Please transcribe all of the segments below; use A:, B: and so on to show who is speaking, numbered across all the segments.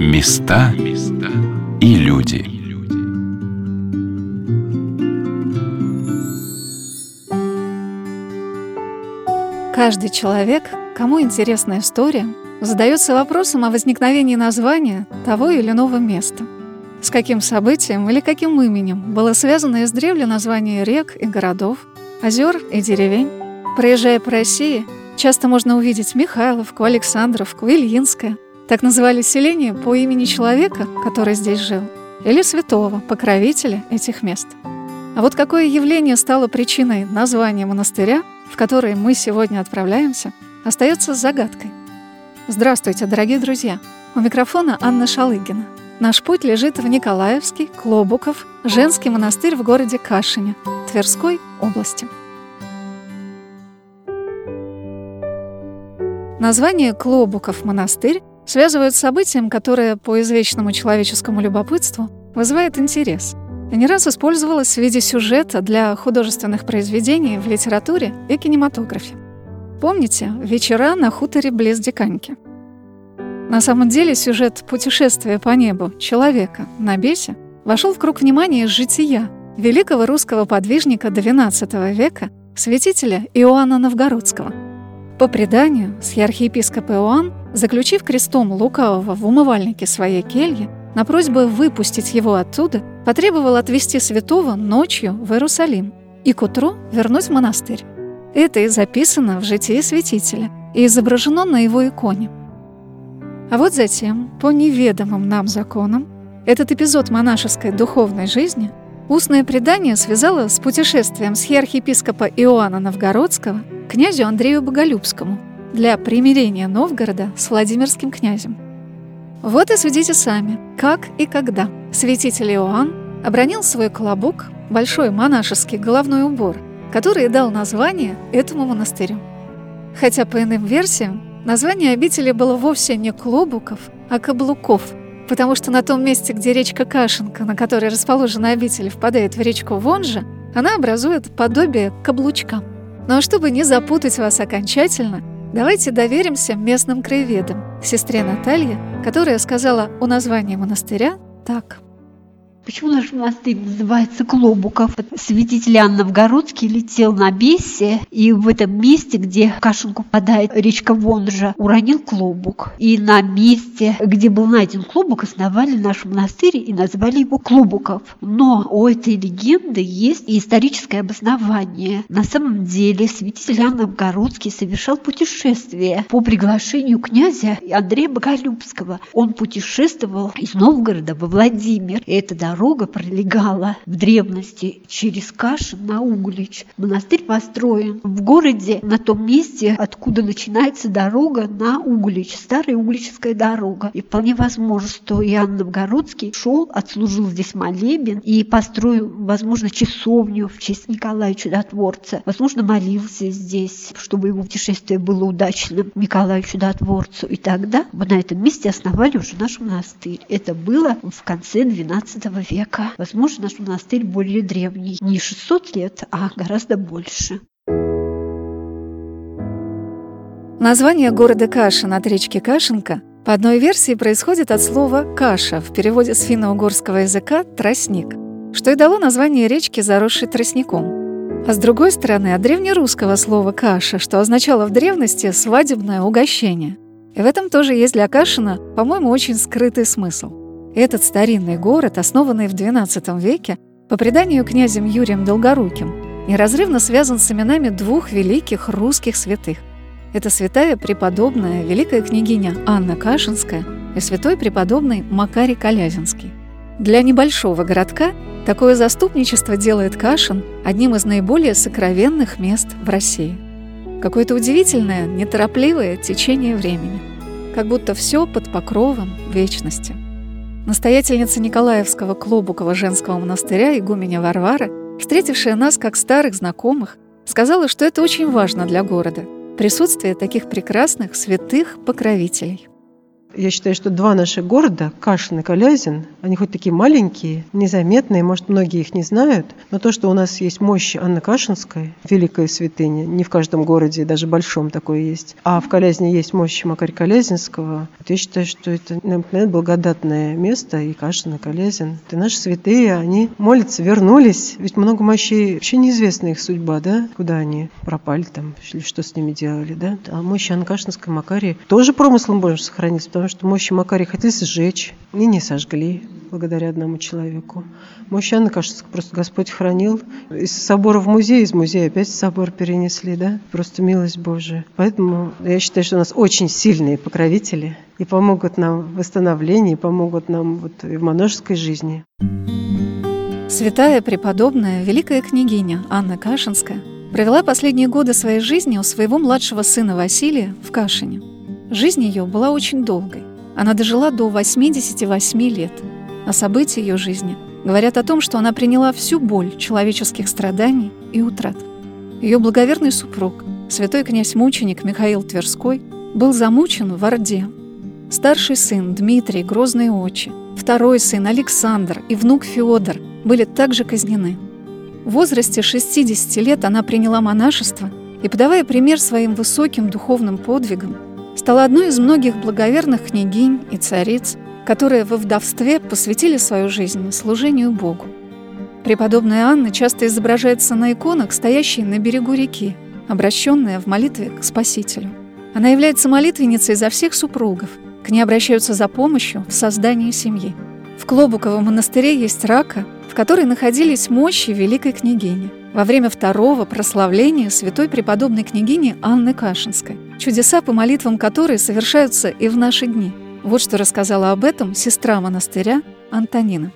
A: Места и люди.
B: Каждый человек, кому интересна история, задается вопросом о возникновении названия того или иного места. С каким событием или каким именем было связано издревле название рек и городов, озер и деревень. Проезжая по России, часто можно увидеть Михайловку, Александровку, Ильинское. Так называли селение по имени человека, который здесь жил, или святого, покровителя этих мест. А вот какое явление стало причиной названия монастыря, в который мы сегодня отправляемся, остается загадкой. Здравствуйте, дорогие друзья! У микрофона Анна Шалыгина. Наш путь лежит в Николаевский, Клобуков, женский монастырь в городе Кашине, Тверской области. Название Клобуков монастырь связывают с событием, которое по извечному человеческому любопытству вызывает интерес. И не раз использовалось в виде сюжета для художественных произведений в литературе и кинематографе. Помните «Вечера на хуторе близ Диканьки»? На самом деле сюжет путешествия по небу человека на бесе вошел в круг внимания жития великого русского подвижника XII века, святителя Иоанна Новгородского. По преданию, схиархиепископ Иоанн, заключив крестом лукавого в умывальнике своей кельи, на просьбу выпустить его оттуда, потребовал отвести святого ночью в Иерусалим и к утру вернуть в монастырь. Это и записано в житии святителя и изображено на его иконе. А вот затем, по неведомым нам законам, этот эпизод монашеской духовной жизни устное предание связало с путешествием с архиепископа Иоанна Новгородского князю Андрею Боголюбскому для примирения Новгорода с Владимирским князем. Вот и судите сами, как и когда святитель Иоанн обронил свой колобок, большой монашеский головной убор – который дал название этому монастырю. Хотя по иным версиям название обители было вовсе не Клобуков, а Каблуков, потому что на том месте, где речка Кашинка, на которой расположена обитель, впадает в речку Вонжа, она образует подобие каблучка. А чтобы не запутать вас окончательно, давайте доверимся местным краеведам, сестре Наталье, которая сказала о названии монастыря так –
C: Почему наш монастырь называется Клобуков? Святитель Иоанн Новгородский летел на Бессе, и в этом месте, где в Кашинку падает речка Вонжа, уронил клобук. И на месте, где был найден клобук, основали наш монастырь и назвали его Клобуков. Но у этой легенды есть и историческое обоснование. На самом деле святитель Иоанн Новгородский совершал путешествие по приглашению князя Андрея Боголюбского. Он путешествовал из Новгорода во Владимир. И эта дорога дорога пролегала в древности через Кашин на Углич. Монастырь построен в городе на том месте, откуда начинается дорога на Углич, старая Угличская дорога. И вполне возможно, что Иоанн Новгородский шел, отслужил здесь молебен и построил, возможно, часовню в честь Николая Чудотворца. Возможно, молился здесь, чтобы его путешествие было удачным Николаю Чудотворцу. И тогда на этом месте основали уже наш монастырь. Это было в конце XII века. Возможно, наш монастырь более древний. Не 600 лет, а гораздо больше.
B: Название города Кашин от речки Кашинка по одной версии происходит от слова «каша» в переводе с финно-угорского языка «тростник», что и дало название речки, заросшей тростником. А с другой стороны, от древнерусского слова «каша», что означало в древности «свадебное угощение». И в этом тоже есть для Кашина, по-моему, очень скрытый смысл. Этот старинный город, основанный в XII веке, по преданию князем Юрием Долгоруким, неразрывно связан с именами двух великих русских святых. Это святая преподобная великая княгиня Анна Кашинская и святой преподобный Макарий Колязинский. Для небольшого городка такое заступничество делает Кашин одним из наиболее сокровенных мест в России. Какое-то удивительное, неторопливое течение времени, как будто все под покровом вечности – Настоятельница Николаевского Клобукова женского монастыря игуменя Варвара, встретившая нас как старых знакомых, сказала, что это очень важно для города – присутствие таких прекрасных святых покровителей.
D: Я считаю, что два наших города, Кашин и Калязин, они хоть такие маленькие, незаметные, может, многие их не знают, но то, что у нас есть мощь Анны Кашинской, великая святыня, не в каждом городе, даже большом такое есть, а в Калязине есть мощь Макарь Калязинского, вот я считаю, что это необыкновенно благодатное место, и Кашин, и Калязин. И наши святые, они молятся, вернулись, ведь много мощей, вообще неизвестна их судьба, да, куда они пропали там, или что с ними делали, да. А мощь Анны Кашинской Макарии тоже промыслом Божьим сохранились, потому что мощи Макарии хотели сжечь, и не сожгли благодаря одному человеку. Мощь Анны Кашинской просто Господь хранил. Из собора в музей, из музея опять в собор перенесли, да. Просто милость Божия. Поэтому я считаю, что у нас очень сильные покровители и помогут нам в восстановлении, помогут нам вот и в монашеской жизни.
B: Святая преподобная великая княгиня Анна Кашинская провела последние годы своей жизни у своего младшего сына Василия в Кашине. Жизнь ее была очень долгой. Она дожила до 88 лет. А события ее жизни говорят о том, что она приняла всю боль человеческих страданий и утрат. Ее благоверный супруг, святой князь-мученик Михаил Тверской, был замучен в Орде. Старший сын Дмитрий Грозный Очи, второй сын Александр и внук Федор были также казнены. В возрасте 60 лет она приняла монашество и, подавая пример своим высоким духовным подвигам, стала одной из многих благоверных княгинь и цариц, которые во вдовстве посвятили свою жизнь служению Богу. Преподобная Анна часто изображается на иконах, стоящей на берегу реки, обращенная в молитве к Спасителю. Она является молитвенницей за всех супругов, к ней обращаются за помощью в создании семьи. В Клобуковом монастыре есть рака, в которой находились мощи великой княгини во время второго прославления святой преподобной княгини Анны Кашинской, чудеса по молитвам которой совершаются и в наши дни. Вот что рассказала об этом сестра монастыря Антонина.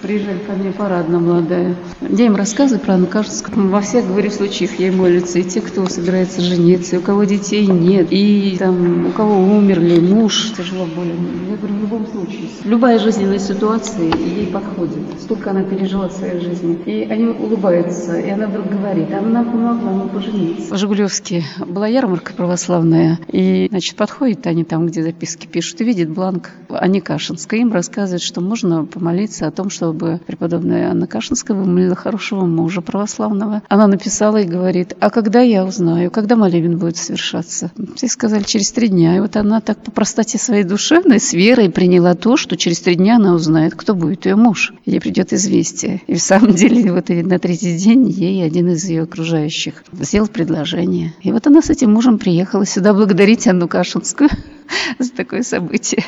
E: Приезжали ко мне парадно молодая. Я им рассказываю про Анну Кашинскую. Во всех, говорю, случаях ей молятся. И те, кто собирается жениться, и у кого детей нет, и там у кого умерли, муж тяжело болен. Я говорю, в любом случае, любая жизненная ситуация ей подходит. Столько она пережила в своей жизни. И они улыбаются, и она вдруг говорит, а нам помогла, мы пожениться. В Жигулевске была ярмарка православная, и, значит, подходит они там, где записки пишут, и видит бланк Ани Кашинской. Им рассказывает, что можно помолиться о том, что чтобы преподобная Анна Кашинская вымолила хорошего мужа православного. Она написала и говорит, а когда я узнаю, когда молебен будет совершаться? Все сказали, через три дня. И вот она так по простоте своей душевной, с верой приняла то, что через три дня она узнает, кто будет ее муж. Ей придет известие. И в самом деле вот на третий день ей один из ее окружающих сделал предложение. И вот она с этим мужем приехала сюда благодарить Анну Кашинскую за такое событие.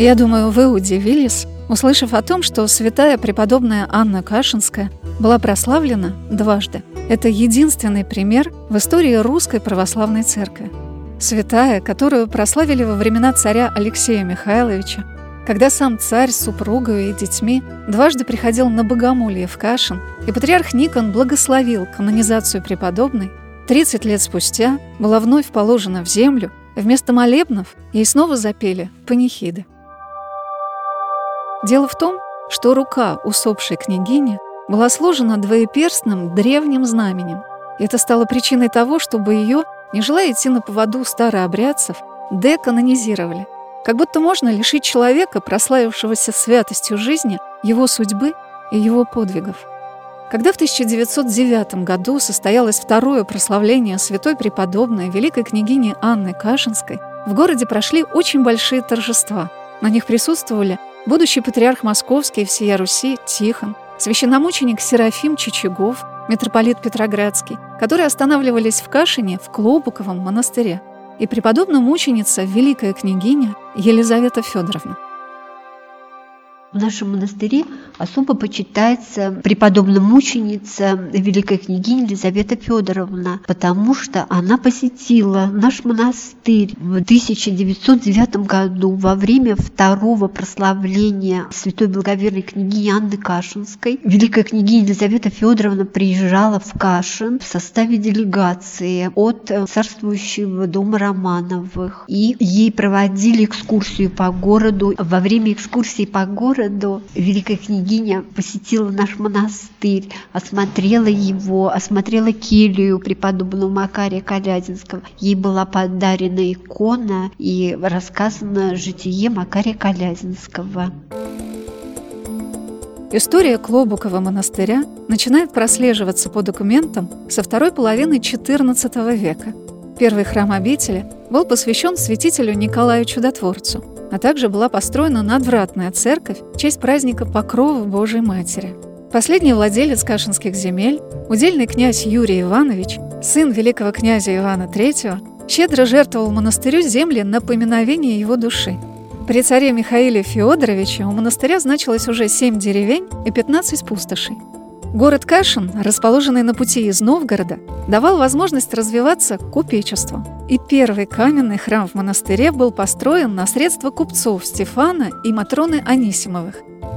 B: Я думаю, вы удивились, услышав о том, что святая преподобная Анна Кашинская была прославлена дважды. Это единственный пример в истории русской православной церкви. Святая, которую прославили во времена царя Алексея Михайловича, когда сам царь с супругой и детьми дважды приходил на богомолье в Кашин, и патриарх Никон благословил канонизацию преподобной, 30 лет спустя была вновь положена в землю, вместо молебнов ей снова запели панихиды. Дело в том, что рука усопшей княгини была сложена двоеперстным древним знаменем. Это стало причиной того, чтобы ее, не желая идти на поводу старообрядцев, деканонизировали. Как будто можно лишить человека, прославившегося святостью жизни, его судьбы и его подвигов. Когда в 1909 году состоялось второе прославление святой преподобной великой княгини Анны Кашинской, в городе прошли очень большие торжества. На них присутствовали будущий патриарх Московский и всея Руси Тихон, священномученик Серафим Чичагов, митрополит Петроградский, которые останавливались в Кашине в Клобуковом монастыре, и преподобная мученица, великая княгиня Елизавета Федоровна.
C: В нашем монастыре особо почитается преподобная мученица великая княгиня Елизавета Федоровна, потому что она посетила наш монастырь в 1909 году во время второго прославления святой благоверной княгини Анны Кашинской. Великая княгиня Елизавета Федоровна приезжала в Кашин в составе делегации от царствующего дома Романовых. И ей проводили экскурсию по городу. Во время экскурсии по городу городу, великая княгиня посетила наш монастырь, осмотрела его, осмотрела келью преподобного Макария Калязинского. Ей была подарена икона и рассказано житие Макария Калязинского.
B: История Клобукова монастыря начинает прослеживаться по документам со второй половины XIV века. Первый храм обители был посвящен святителю Николаю Чудотворцу, а также была построена надвратная церковь в честь праздника Покрова Божией Матери. Последний владелец Кашинских земель, удельный князь Юрий Иванович, сын великого князя Ивана III, щедро жертвовал монастырю земли на поминовение его души – при царе Михаиле Феодоровиче у монастыря значилось уже семь деревень и 15 пустошей. Город Кашин, расположенный на пути из Новгорода, давал возможность развиваться купечеству. И первый каменный храм в монастыре был построен на средства купцов Стефана и Матроны Анисимовых,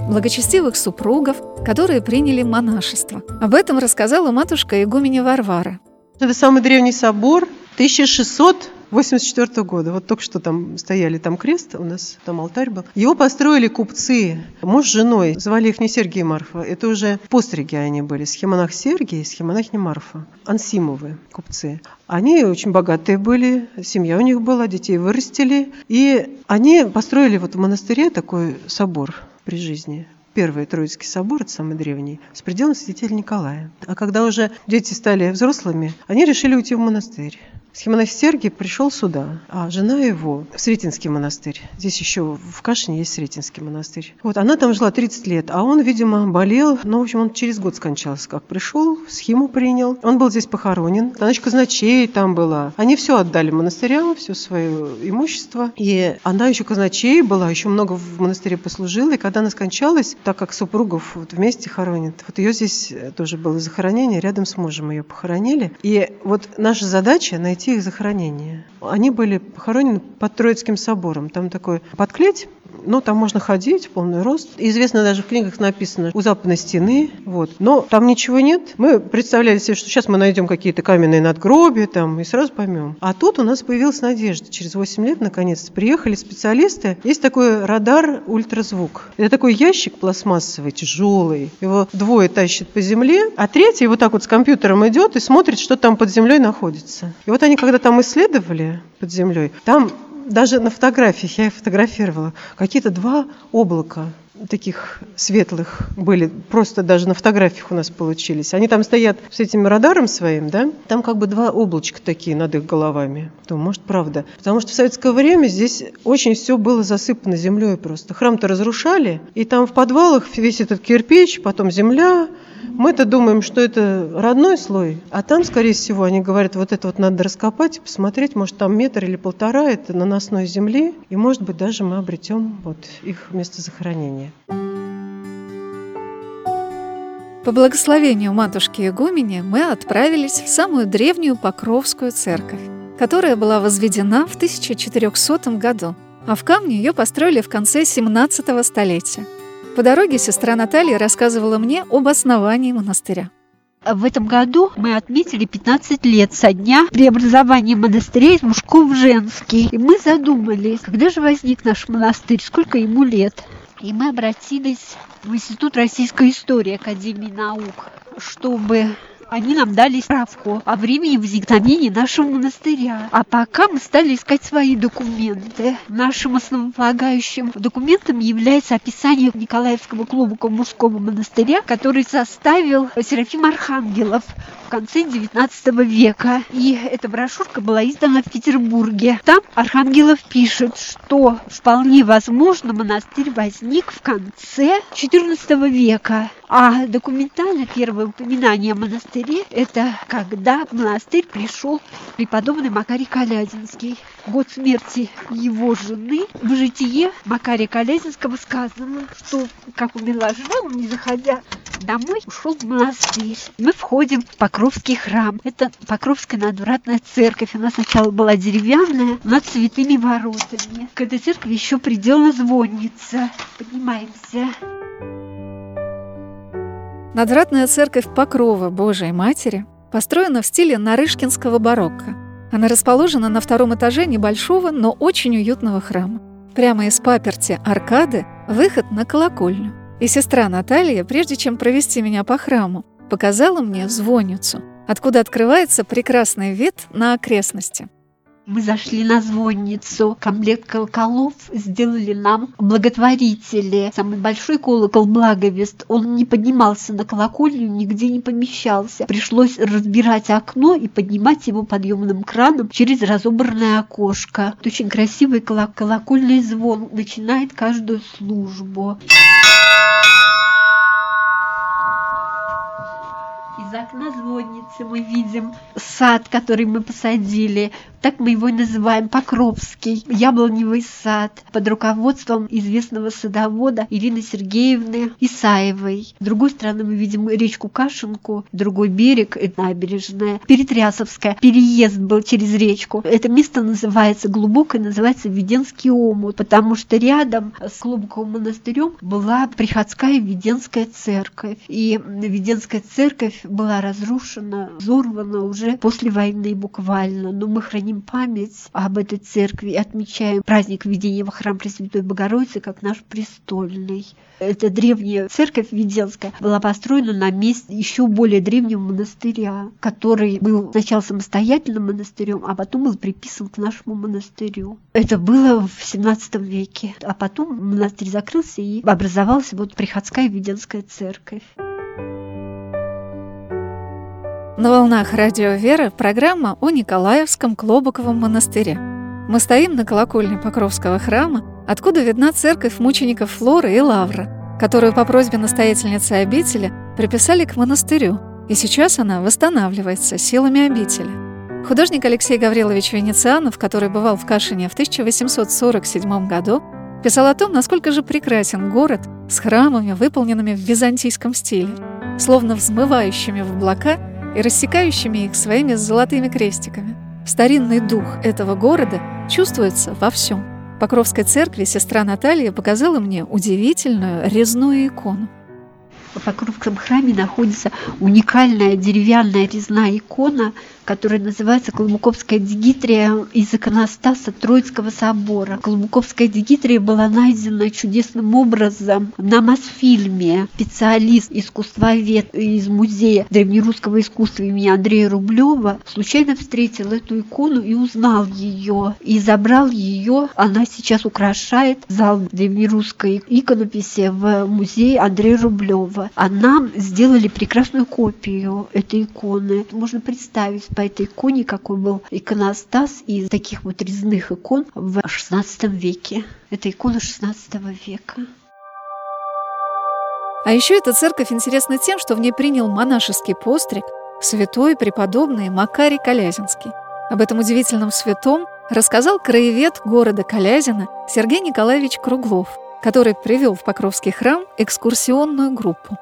B: благочестивых супругов, которые приняли монашество. Об этом рассказала матушка игуменя Варвара.
D: Это самый древний собор, 1600 84 года. Вот только что там стояли, там крест, у нас там алтарь был. Его построили купцы, муж с женой. Звали их не Сергий и Марфа. Это уже постриги они были. Схемонах Сергий и схемонахиня Марфа. Ансимовы купцы. Они очень богатые были, семья у них была, детей вырастили. И они построили вот в монастыре такой собор при жизни. Первый Троицкий собор, это самый древний, с пределом святителя Николая. А когда уже дети стали взрослыми, они решили уйти в монастырь. Схемонах Сергий пришел сюда, а жена его в Сретенский монастырь. Здесь еще в Кашине есть Сретенский монастырь. Вот она там жила 30 лет, а он, видимо, болел. Ну, в общем, он через год скончался, как пришел, схему принял. Он был здесь похоронен. Значит, казначей там была. Они все отдали монастырям, все свое имущество. И она еще казначей была, еще много в монастыре послужила. И когда она скончалась, так как супругов вот вместе хоронят, вот ее здесь тоже было захоронение, рядом с мужем ее похоронили. И вот наша задача найти найти их захоронение. Они были похоронены под Троицким собором. Там такой подклеть, но там можно ходить, полный рост. Известно даже в книгах написано у западной стены. Вот. Но там ничего нет. Мы представляли себе, что сейчас мы найдем какие-то каменные надгробия там и сразу поймем. А тут у нас появилась надежда. Через 8 лет, наконец, приехали специалисты. Есть такой радар ультразвук. Это такой ящик пластмассовый, тяжелый. Его двое тащат по земле, а третий вот так вот с компьютером идет и смотрит, что там под землей находится. И вот они, когда там исследовали под землей, там даже на фотографиях, я их фотографировала, какие-то два облака таких светлых были, просто даже на фотографиях у нас получились. Они там стоят с этим радаром своим, да, там как бы два облачка такие над их головами. То, может, правда. Потому что в советское время здесь очень все было засыпано землей просто. Храм-то разрушали, и там в подвалах весь этот кирпич, потом земля, мы-то думаем, что это родной слой, а там, скорее всего, они говорят, вот это вот надо раскопать, посмотреть, может, там метр или полтора, это наносной земли, и, может быть, даже мы обретем вот их место захоронения.
B: По благословению матушки Игумени мы отправились в самую древнюю Покровскую церковь, которая была возведена в 1400 году, а в камне ее построили в конце 17 столетия – по дороге сестра Наталья рассказывала мне об основании монастыря.
C: В этом году мы отметили 15 лет со дня преобразования монастыря из мужского в женский. И мы задумались, когда же возник наш монастырь, сколько ему лет. И мы обратились в Институт российской истории Академии наук, чтобы они нам дали справку о времени возникновения нашего монастыря. А пока мы стали искать свои документы. Нашим основополагающим документом является описание Николаевского клуба мужского монастыря, который составил Серафим Архангелов в конце XIX века. И эта брошюрка была издана в Петербурге. Там Архангелов пишет, что вполне возможно монастырь возник в конце XIV века. А документально первое упоминание о монастыре – это когда в монастырь пришел преподобный Макарий Калязинский. Год смерти его жены в житие Макария Калязинского сказано, что как умерла жена, он не заходя домой, ушел в монастырь. Мы входим в Покровский храм. Это Покровская надвратная церковь. Она сначала была деревянная, над святыми воротами. К этой церкви еще приделана звонница. Поднимаемся.
B: Надвратная церковь Покрова Божией Матери построена в стиле нарышкинского барокко. Она расположена на втором этаже небольшого, но очень уютного храма. Прямо из паперти аркады выход на колокольню. И сестра Наталья, прежде чем провести меня по храму, показала мне звонницу, откуда открывается прекрасный вид на окрестности.
C: Мы зашли на звонницу, комплект колоколов сделали нам благотворители. Самый большой колокол Благовест, он не поднимался на колокольню, нигде не помещался. Пришлось разбирать окно и поднимать его подъемным краном через разобранное окошко. Это очень красивый колокольный звон, начинает каждую службу. Из окна звонницы мы видим сад, который мы посадили. Так мы его и называем Покровский, яблоневый сад, под руководством известного садовода Ирины Сергеевны Исаевой. С другой стороны мы видим речку Кашинку, другой берег, это набережная, Перетрясовская. Переезд был через речку. Это место называется глубокое, называется Веденский омут, потому что рядом с Глубоковым монастырем была приходская Веденская церковь. И Веденская церковь была разрушена, взорвана уже после войны буквально. Но мы храним память об этой церкви и отмечаем праздник введения во храм Пресвятой Богородицы как наш престольный. Эта древняя церковь Веденская была построена на месте еще более древнего монастыря, который был сначала самостоятельным монастырем, а потом был приписан к нашему монастырю. Это было в 17 веке. А потом монастырь закрылся и образовалась вот приходская Веденская церковь.
B: На волнах радио «Вера» программа о Николаевском Клобуковом монастыре. Мы стоим на колокольне Покровского храма, откуда видна церковь мучеников Флоры и Лавра, которую по просьбе настоятельницы обители приписали к монастырю, и сейчас она восстанавливается силами обители. Художник Алексей Гаврилович Венецианов, который бывал в Кашине в 1847 году, писал о том, насколько же прекрасен город с храмами, выполненными в византийском стиле, словно взмывающими в облака – и рассекающими их своими золотыми крестиками. Старинный дух этого города чувствуется во всем. В Покровской церкви сестра Наталья показала мне удивительную резную икону.
C: В Покровском храме находится уникальная деревянная резная икона которая называется Калмыковская дигитрия из иконостаса Троицкого собора. Калмыковская дигитрия была найдена чудесным образом на Мосфильме. Специалист, искусствовед из музея древнерусского искусства имени Андрея Рублева случайно встретил эту икону и узнал ее. И забрал ее. Она сейчас украшает зал древнерусской иконописи в музее Андрея Рублева. А нам сделали прекрасную копию этой иконы. Можно представить по этой иконе, какой был иконостас из таких вот резных икон в XVI веке. Это икона XVI века.
B: А еще эта церковь интересна тем, что в ней принял монашеский постриг святой преподобный Макарий Калязинский. Об этом удивительном святом рассказал краевед города Калязина Сергей Николаевич Круглов, который привел в Покровский храм экскурсионную группу.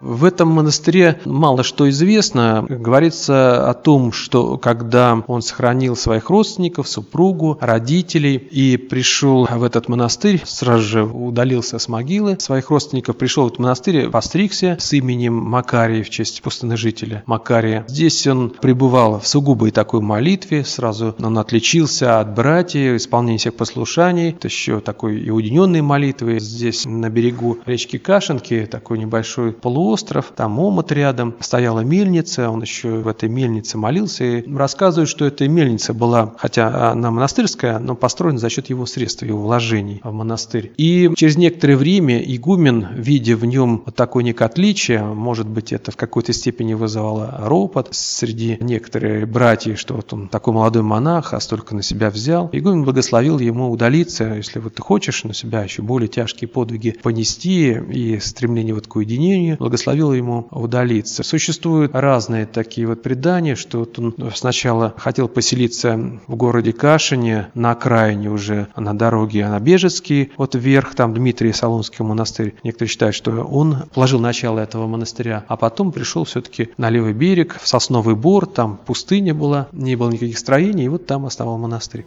F: В этом монастыре мало что известно. Говорится о том, что когда он сохранил своих родственников, супругу, родителей и пришел в этот монастырь, сразу же удалился с могилы своих родственников, пришел в этот монастырь, постригся с именем Макария в честь пустыножителя Макария. Здесь он пребывал в сугубой такой молитве, сразу он отличился от братьев, исполнения всех послушаний, это еще такой и уединенной молитвы. Здесь на берегу речки Кашинки такой небольшой полуостров, остров, там омут рядом, стояла мельница, он еще в этой мельнице молился и рассказывает, что эта мельница была, хотя она монастырская, но построена за счет его средств, его вложений в монастырь. И через некоторое время игумен, видя в нем вот такое некое отличие, может быть, это в какой-то степени вызывало ропот среди некоторых братьев, что вот он такой молодой монах, а столько на себя взял. Игумен благословил ему удалиться, если вот ты хочешь на себя еще более тяжкие подвиги понести и стремление вот к уединению, благословил ему удалиться. Существуют разные такие вот предания, что вот он сначала хотел поселиться в городе Кашине, на окраине уже на дороге на Бежецкий, вот вверх, там Дмитрий Солунский монастырь. Некоторые считают, что он положил начало этого монастыря, а потом пришел все-таки на левый берег, в Сосновый Бор, там пустыня была, не было никаких строений, и вот там основал монастырь.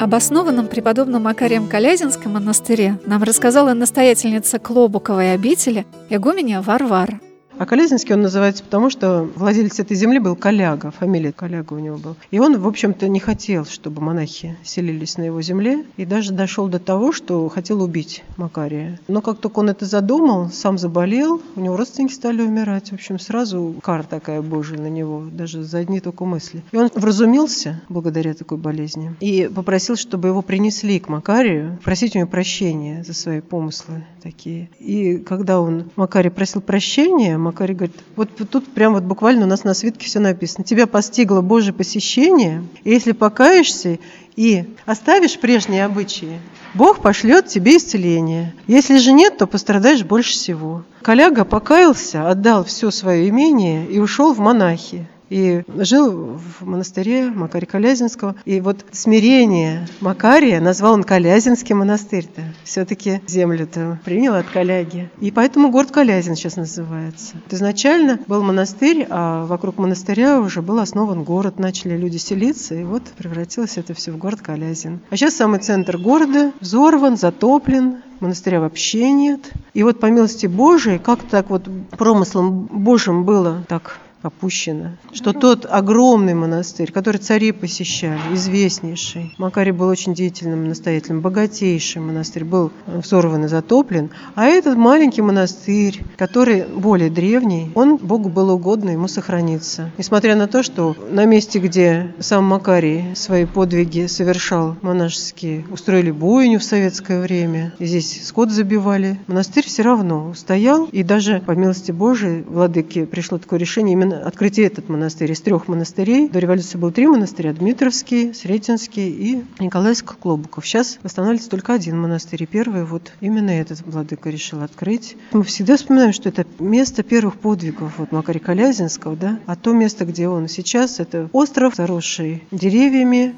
B: Об основанном преподобном Макарием Калязинском монастыре нам рассказала настоятельница Клобуковой обители игуменя Варвара.
D: А Колязинский он называется потому, что владелец этой земли был Коляга, фамилия Коляга у него был. И он, в общем-то, не хотел, чтобы монахи селились на его земле, и даже дошел до того, что хотел убить Макария. Но как только он это задумал, сам заболел, у него родственники стали умирать. В общем, сразу кара такая божия на него, даже за одни только мысли. И он вразумился благодаря такой болезни и попросил, чтобы его принесли к Макарию, просить у него прощения за свои помыслы такие. И когда он Макарий просил прощения, Макарий говорит, вот тут прям вот буквально у нас на свитке все написано. Тебя постигло Божье посещение, и если покаешься и оставишь прежние обычаи, Бог пошлет тебе исцеление. Если же нет, то пострадаешь больше всего. Коляга покаялся, отдал все свое имение и ушел в монахи и жил в монастыре Макария Калязинского. И вот смирение Макария назвал он Калязинский монастырь-то. Все-таки землю-то принял от Каляги. И поэтому город Калязин сейчас называется. Изначально был монастырь, а вокруг монастыря уже был основан город. Начали люди селиться, и вот превратилось это все в город Калязин. А сейчас самый центр города взорван, затоплен, монастыря вообще нет. И вот по милости Божией, как так вот промыслом Божьим было так опущено. Что тот огромный монастырь, который цари посещали, известнейший, Макарий был очень деятельным настоятелем, богатейший монастырь, был взорван и затоплен, а этот маленький монастырь, который более древний, он Богу было угодно ему сохраниться. Несмотря на то, что на месте, где сам Макарий свои подвиги совершал монашеские, устроили бойню в советское время, и здесь скот забивали, монастырь все равно устоял, и даже по милости Божией владыке пришло такое решение именно открытие этот монастырь. Из трех монастырей до революции было три монастыря. Дмитровский, Сретенский и Николаевск-Клобуков. Сейчас восстанавливается только один монастырь. И первый вот именно этот владыка решил открыть. Мы всегда вспоминаем, что это место первых подвигов вот Макария Калязинского, да? А то место, где он сейчас, это остров, заросший деревьями,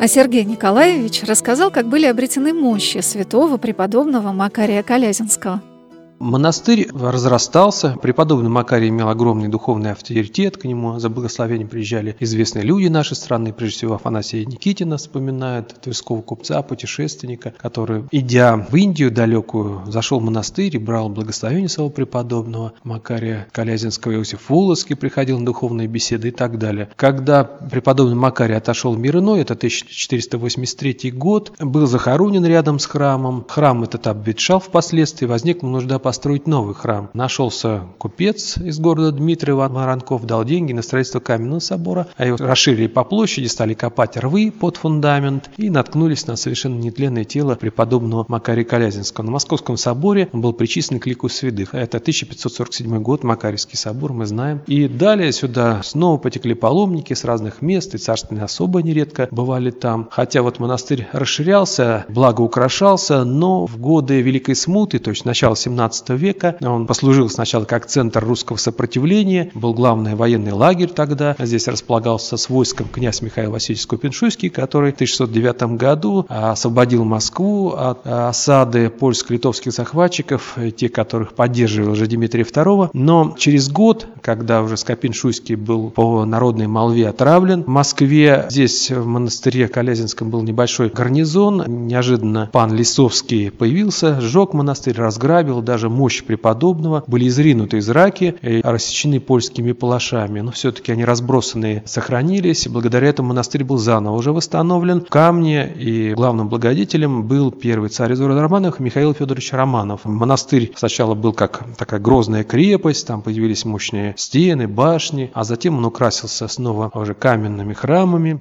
B: а Сергей Николаевич рассказал, как были обретены мощи святого преподобного Макария Калязинского –
F: Монастырь разрастался, преподобный Макарий имел огромный духовный авторитет, к нему за благословением приезжали известные люди нашей страны, прежде всего Афанасия Никитина вспоминает, тверского купца, путешественника, который, идя в Индию далекую, зашел в монастырь и брал благословение своего преподобного Макария Калязинского, Иосиф Волоцкий приходил на духовные беседы и так далее. Когда преподобный Макарий отошел в мир иной, это 1483 год, был захоронен рядом с храмом, храм этот обветшал впоследствии, возникла нужда построить новый храм. Нашелся купец из города Дмитрий Иван Воронков, дал деньги на строительство каменного собора, а его расширили по площади, стали копать рвы под фундамент и наткнулись на совершенно нетленное тело преподобного Макария Калязинского. На Московском соборе он был причислен к лику святых. Это 1547 год, Макарийский собор, мы знаем. И далее сюда снова потекли паломники с разных мест, и царственные особо нередко бывали там. Хотя вот монастырь расширялся, благо украшался, но в годы Великой Смуты, то есть начало 17 века. Он послужил сначала как центр русского сопротивления, был главный военный лагерь тогда. Здесь располагался с войском князь Михаил Васильевич Скопиншуйский, который в 1609 году освободил Москву от осады польско-литовских захватчиков, те, которых поддерживал уже Дмитрий II. Но через год, когда уже Скопин-Шуйский был по народной молве отравлен, в Москве здесь в монастыре Колязинском был небольшой гарнизон. Неожиданно пан Лисовский появился, сжег монастырь, разграбил, даже даже мощь преподобного, были изринуты из раки и рассечены польскими палашами. Но все-таки они разбросанные сохранились. Благодаря этому монастырь был заново уже восстановлен в камне. И главным благодетелем был первый царь из рода Романовых Михаил Федорович Романов. Монастырь сначала был как такая грозная крепость, там появились мощные стены, башни, а затем он украсился снова уже каменными храмами.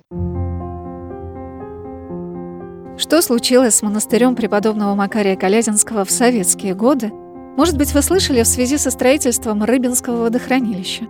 B: Что случилось с монастырем преподобного Макария Калязинского в советские годы, может быть, вы слышали в связи со строительством Рыбинского водохранилища.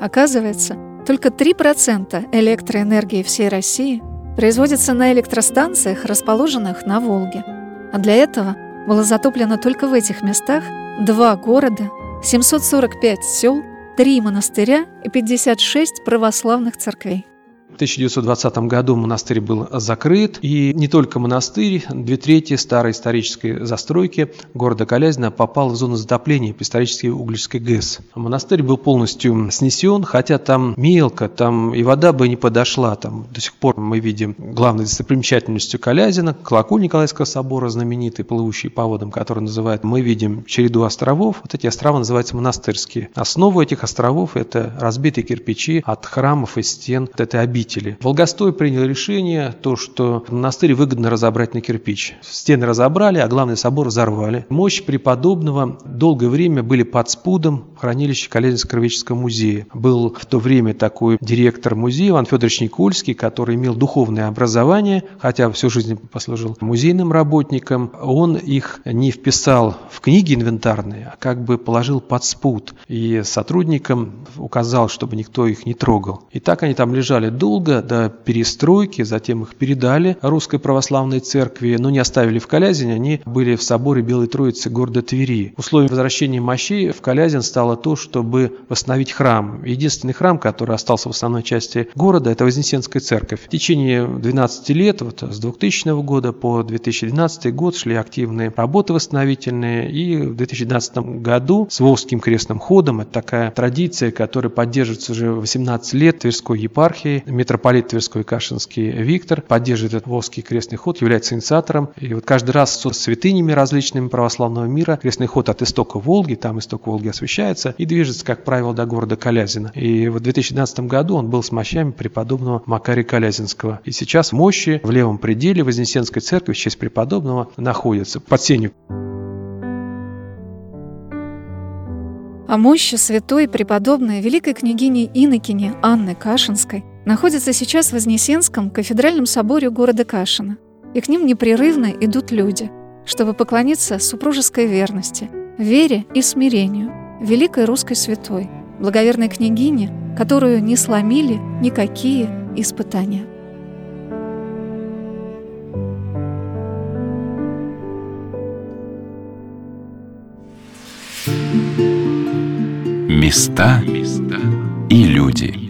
B: Оказывается, только 3% электроэнергии всей России производится на электростанциях, расположенных на Волге. А для этого было затоплено только в этих местах два города, 745 сел, три монастыря и 56 православных церквей.
F: В 1920 году монастырь был закрыт, и не только монастырь, две трети старой исторической застройки города Калязина попал в зону затопления по исторической Угличской ГЭС. Монастырь был полностью снесен, хотя там мелко, там и вода бы не подошла. Там до сих пор мы видим главной достопримечательностью Калязина, колоколь Николаевского собора, знаменитый, плывущий по водам, который называют, мы видим череду островов. Вот эти острова называются монастырские. Основа этих островов – это разбитые кирпичи от храмов и стен этой обители. Волгостой принял решение, то, что монастырь выгодно разобрать на кирпич. Стены разобрали, а главный собор взорвали. Мощь преподобного долгое время были под спудом в хранилище Калязинско-Кровеческого музея. Был в то время такой директор музея Иван Федорович Никольский, который имел духовное образование, хотя всю жизнь послужил музейным работником. Он их не вписал в книги инвентарные, а как бы положил под спуд. И сотрудникам указал, чтобы никто их не трогал. И так они там лежали долго, до перестройки, затем их передали Русской Православной Церкви, но не оставили в Калязине, они были в соборе Белой Троицы города Твери. Условием возвращения мощей в Калязин стало то, чтобы восстановить храм. Единственный храм, который остался в основной части города, это Вознесенская церковь. В течение 12 лет, вот с 2000 года по 2012 год шли активные работы восстановительные, и в 2012 году с Волжским крестным ходом, это такая традиция, которая поддерживается уже 18 лет Тверской епархией, митрополит Тверской Кашинский Виктор поддерживает этот Волжский крестный ход, является инициатором, и вот каждый раз со святынями различными православного мира крестный ход от истока Волги, там исток Волги освещается, и движется, как правило, до города Калязина. И в 2012 году он был с мощами преподобного Макария Калязинского. И сейчас мощи в левом пределе Вознесенской церкви в честь преподобного находятся под сенью.
B: О мощи святой преподобной великой княгини Инокини Анны Кашинской находится сейчас в Вознесенском кафедральном соборе города Кашина. И к ним непрерывно идут люди, чтобы поклониться супружеской верности, вере и смирению великой русской святой, благоверной княгине, которую не сломили никакие испытания.
A: Места и люди.